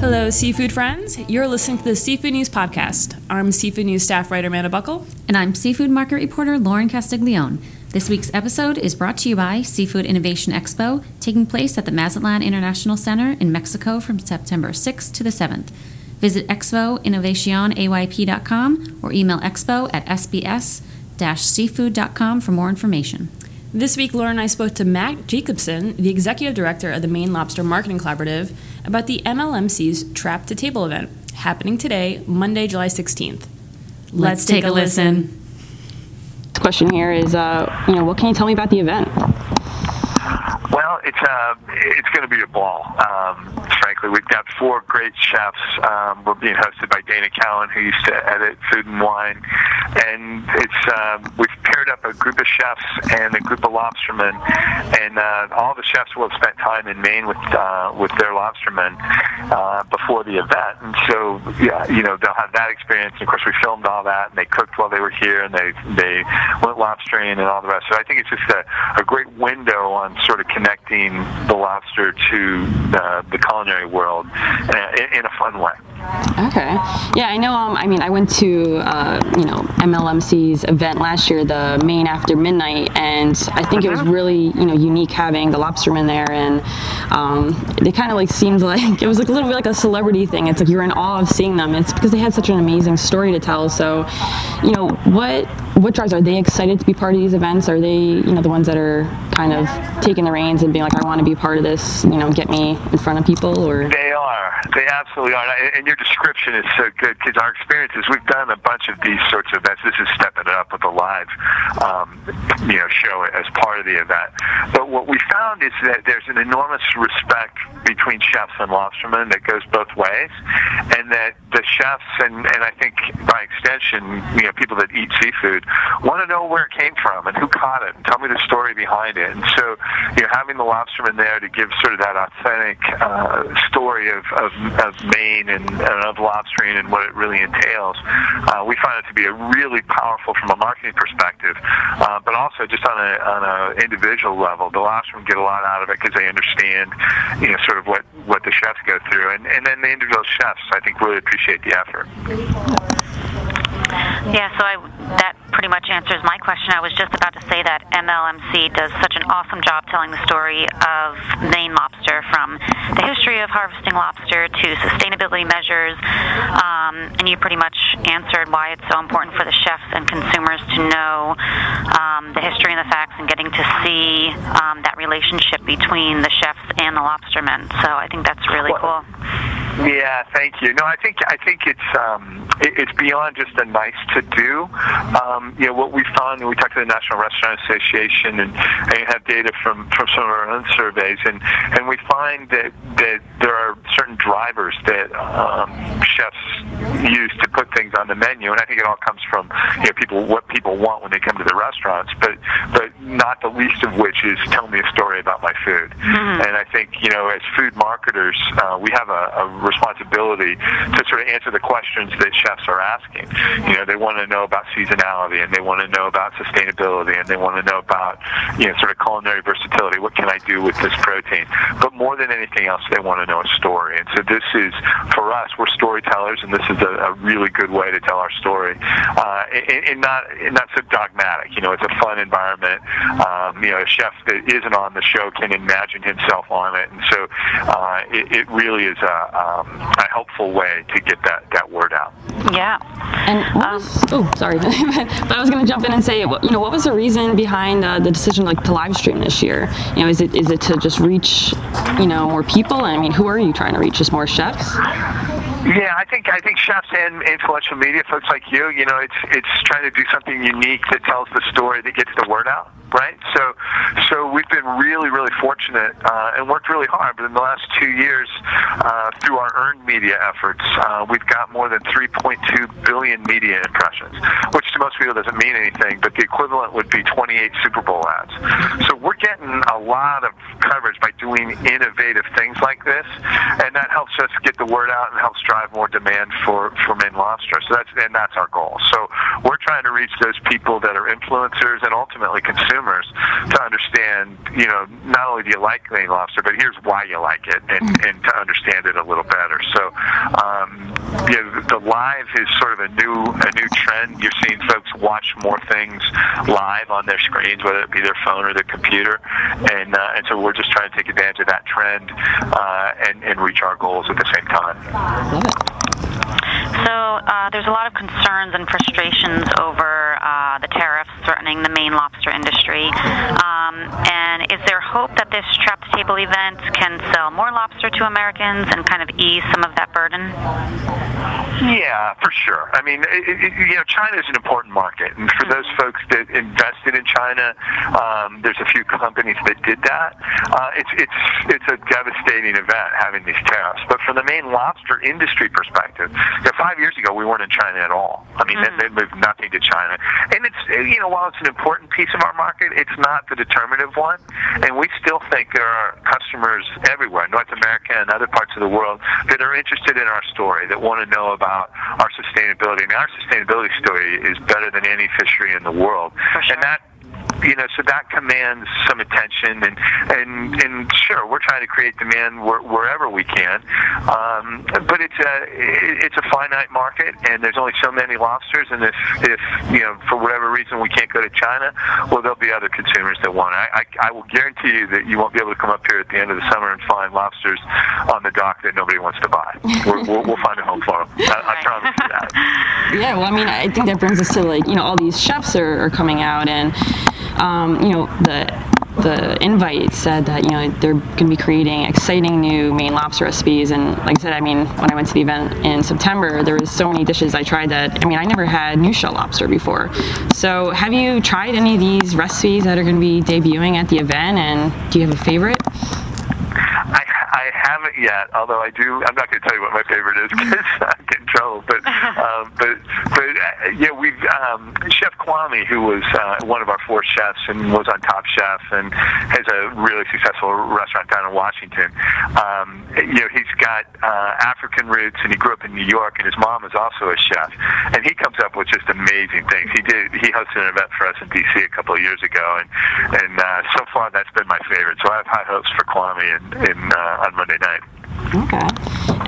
Hello, seafood friends. You're listening to the Seafood News Podcast. I'm Seafood News staff writer Amanda Buckle. And I'm seafood market reporter Lauren Castiglione. This week's episode is brought to you by Seafood Innovation Expo, taking place at the Mazatlan International Center in Mexico from September 6th to the 7th. Visit expoinnovacionayp.com or email expo at sbs-seafood.com for more information. This week, Laura and I spoke to Matt Jacobson, the executive director of the Maine Lobster Marketing Collaborative, about the MLMC's Trap to Table event happening today, Monday, July 16th. Let's, take, a listen. The question here is, uh, you know, what can you tell me about the event? It's uh, it's going to be a ball. Um, frankly, we've got four great chefs. Um, we're being hosted by Dana Cowin, who used to edit Food and Wine, and it's um, we've paired up a group of chefs and a group of lobstermen, and uh, all the chefs will have spent time in Maine with uh, with their lobstermen uh, before the event, and so yeah, you know they'll have that experience. And of course, we filmed all that, and they cooked while they were here, and they they went lobstering and all the rest. So I think it's just a, a great window on sort of connecting the lobster to uh, the culinary world uh, in, in a fun way. Okay. Yeah, I know. Um, I mean, I went to uh, you know MLMC's event last year, the Maine After Midnight, and I think it was really you know unique having the lobstermen there, and um, they kind of like seemed like it was like a little bit like a celebrity thing. It's like you're in awe of seeing them. It's because they had such an amazing story to tell. So, you know, what what drives? Are they excited to be part of these events? Are they you know the ones that are kind of taking the reins and being like, I want to be part of this? You know, get me in front of people, or They are. They absolutely are. And- your description is so good because our experiences, we've done a bunch of these sorts of events. This is stepping it up with a live, um, you know, show as part of the event. But what we found is that there's an enormous respect between chefs and lobstermen that goes both ways, and that the chefs and and I think by extension, you know, people that eat seafood want to know where it came from and who caught it and tell me the story behind it. And so, you know, having the lobsterman there to give sort of that authentic uh, story of, of, of Maine and, and of lobstering and what it really entails, uh, we find it to be a really powerful from a marketing perspective, uh, but also just on a on a individual level. The lobstermen get a lot out of it because they understand, you know, sort of what what the chefs go through, and and then the individual chefs, I think, really appreciate the effort. Yeah, so I, pretty much answers my question. I was just about to say that MLMC does such an awesome job telling the story of Maine lobster from the history of harvesting lobster to sustainability measures. Um, and you pretty much answered why it's so important for the chefs and consumers to know um, the history and the facts and getting to see um, that relationship between the chefs and the lobstermen. So I think that's really Well- cool. Yeah, thank you. No, I think I think it's um, it, it's beyond just a nice to do. Um, you know what we found, and we talked to the National Restaurant Association, and, and have data from from some of our own surveys, and and we find that that there are certain drivers that um, chefs use to put things on the menu, and I think it all comes from you know people what people want when they come to the restaurants, but but not the least of which is tell me a story about my food. And I think you know as food marketers, uh, we have a, a responsibility to sort of answer the questions that chefs are asking. You know, they want to know about seasonality, and they want to know about sustainability, and they want to know about you know sort of culinary versatility. What can I do with this protein? But more than anything else, they want to know a story. And so this is for us, we're storytellers, and this is a, a really good way to tell our story, uh, and, and not and not so dogmatic. You know, it's a fun environment. Um, you know, a chef that isn't on the show can imagine himself on it, and so uh, it, it really is a, um, a helpful way to get that that word out. Yeah. And what was, oh, sorry, but I was going to jump in and say, you know, what was the reason behind uh, the decision like to live stream this year? You know, is it is it to just reach, you know, more people? I mean, who are you trying to reach? Just more chefs? Yeah, I think I think chefs and influential media folks like you, you know, it's it's trying to do something unique that tells the story that gets the word out, right? So, so we've been really, really fortunate uh, and worked really hard. But in the last two years, uh, through our earned media efforts, uh, we've got more than 3.2 billion media impressions, which to most people doesn't mean anything, but the equivalent would be 28 Super Bowl ads. So we're getting a lot of coverage by doing innovative things like this, and that helps us get the word out and helps drive more demand for for Maine lobster. So that's and that's our goal. So we're trying to reach those people that are influencers and ultimately consumers to understand, you know, not only do you like Maine lobster, but here's why you like it, and, and to understand it a little better. So, um, you know, the live is sort of a new a new trend. You're seeing folks watch more things live on their screens, whether it be their phone or their computer, and uh, and so we're just trying to take advantage of that trend uh, and and reach our goals at the same time. So uh, there's a lot of concerns and frustrations over uh, the tariffs threatening the Maine lobster industry. Um, and is there hope that this trap to table event can sell more lobster to Americans and kind of ease some of that burden? Yeah, for sure. I mean, it, it, you know, China is an important market, and for those folks that invested in China, um, there's a few companies that did that. Uh, it's it's it's a devastating event having these tariffs. But from the Maine lobster industry perspective, you know, five years ago we weren't in China at all. I mean, mm-hmm. they, they moved nothing to China, and it's you know, while it's an important piece of our market, it's not the determinative one, and we still think there are customers everywhere, North America and other parts of the world, that are interested in our story, that want to know about our sustainability. I mean, our sustainability story is better than any fishery in the world, sure. and that you know, so that commands some attention, and and and sure, we're trying to create demand where, wherever we can, um, but it's a it's a finite market, and there's only so many lobsters, and if if you know for whatever reason we can't go to China, well, there'll be other consumers that want. I I, I will guarantee you that you won't be able to come up here at the end of the summer and find lobsters on the dock that nobody wants to buy. we will we'll find a home for them. I, I promise you that. Yeah, well, I mean, I think that brings us to like you know all these chefs are, are coming out and um, you know, the the invite said that you know they're going to be creating exciting new Maine lobster recipes, and like I said, I mean, when I went to the event in September, there was so many dishes I tried that I mean, I never had new shell lobster before. So, have you tried any of these recipes that are going to be debuting at the event, and do you have a favorite? I haven't yet, although I do. I'm not going to tell you what my favorite is because I get in trouble. But um, but but uh, yeah, we've um, Chef Kwame, who was uh, one of our four chefs and was on Top Chef and has a really successful restaurant down in Washington. Um, you know, he's got uh, African roots and he grew up in New York, and his mom is also a chef, and he comes up with just amazing things. He did. He hosted an event for us in DC a couple of years ago, and and uh, so far that's been my favorite. So I have high hopes for Kwame in, in uh, on Monday night. Okay.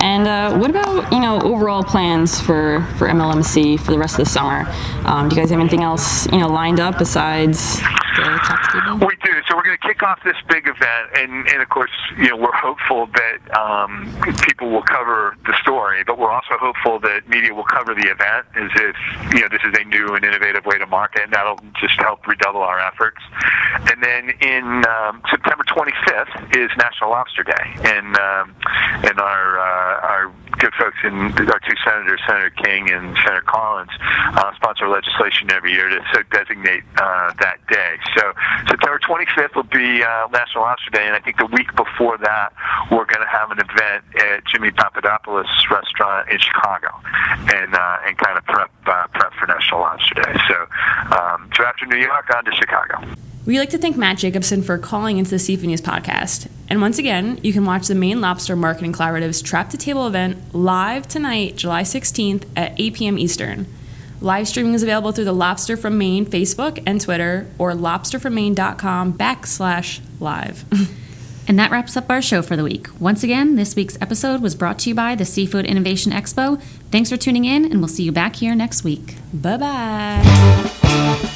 And uh, what about you know overall plans for for MLMC for the rest of the summer? Um, do you guys have anything else you know lined up besides the top table? We. So we're going to kick off this big event, and, and of course, you know, we're hopeful that um, people will cover the story, but we're also hopeful that media will cover the event as if you know this is a new and innovative way to market, and that'll just help redouble our efforts. And then in um, September 25th is National Lobster Day, and um, and our uh, our good folks in our two senators, Senator King and Senator Collins, uh, sponsor legislation every year to so designate uh, that day. So September 25th will be uh, National Lobster Day, and I think the week before that we're going to have an event at Jimmy Papadopoulos restaurant in Chicago, and uh, and kind of prep uh, prep for National Lobster Day. So um, so after New York, on to Chicago. We'd like to thank Matt Jacobson for calling into the Seafood News podcast. And once again, you can watch the Maine Lobster Marketing Collaborative's Trap to Table event live tonight, July 16th at 8 p.m. Eastern. Live streaming is available through the Lobster from Maine Facebook and Twitter or lobsterfrommaine.com backslash live. and that wraps up our show for the week. Once again, this week's episode was brought to you by the Seafood Innovation Expo. Thanks for tuning in, and we'll see you back here next week. Bye bye.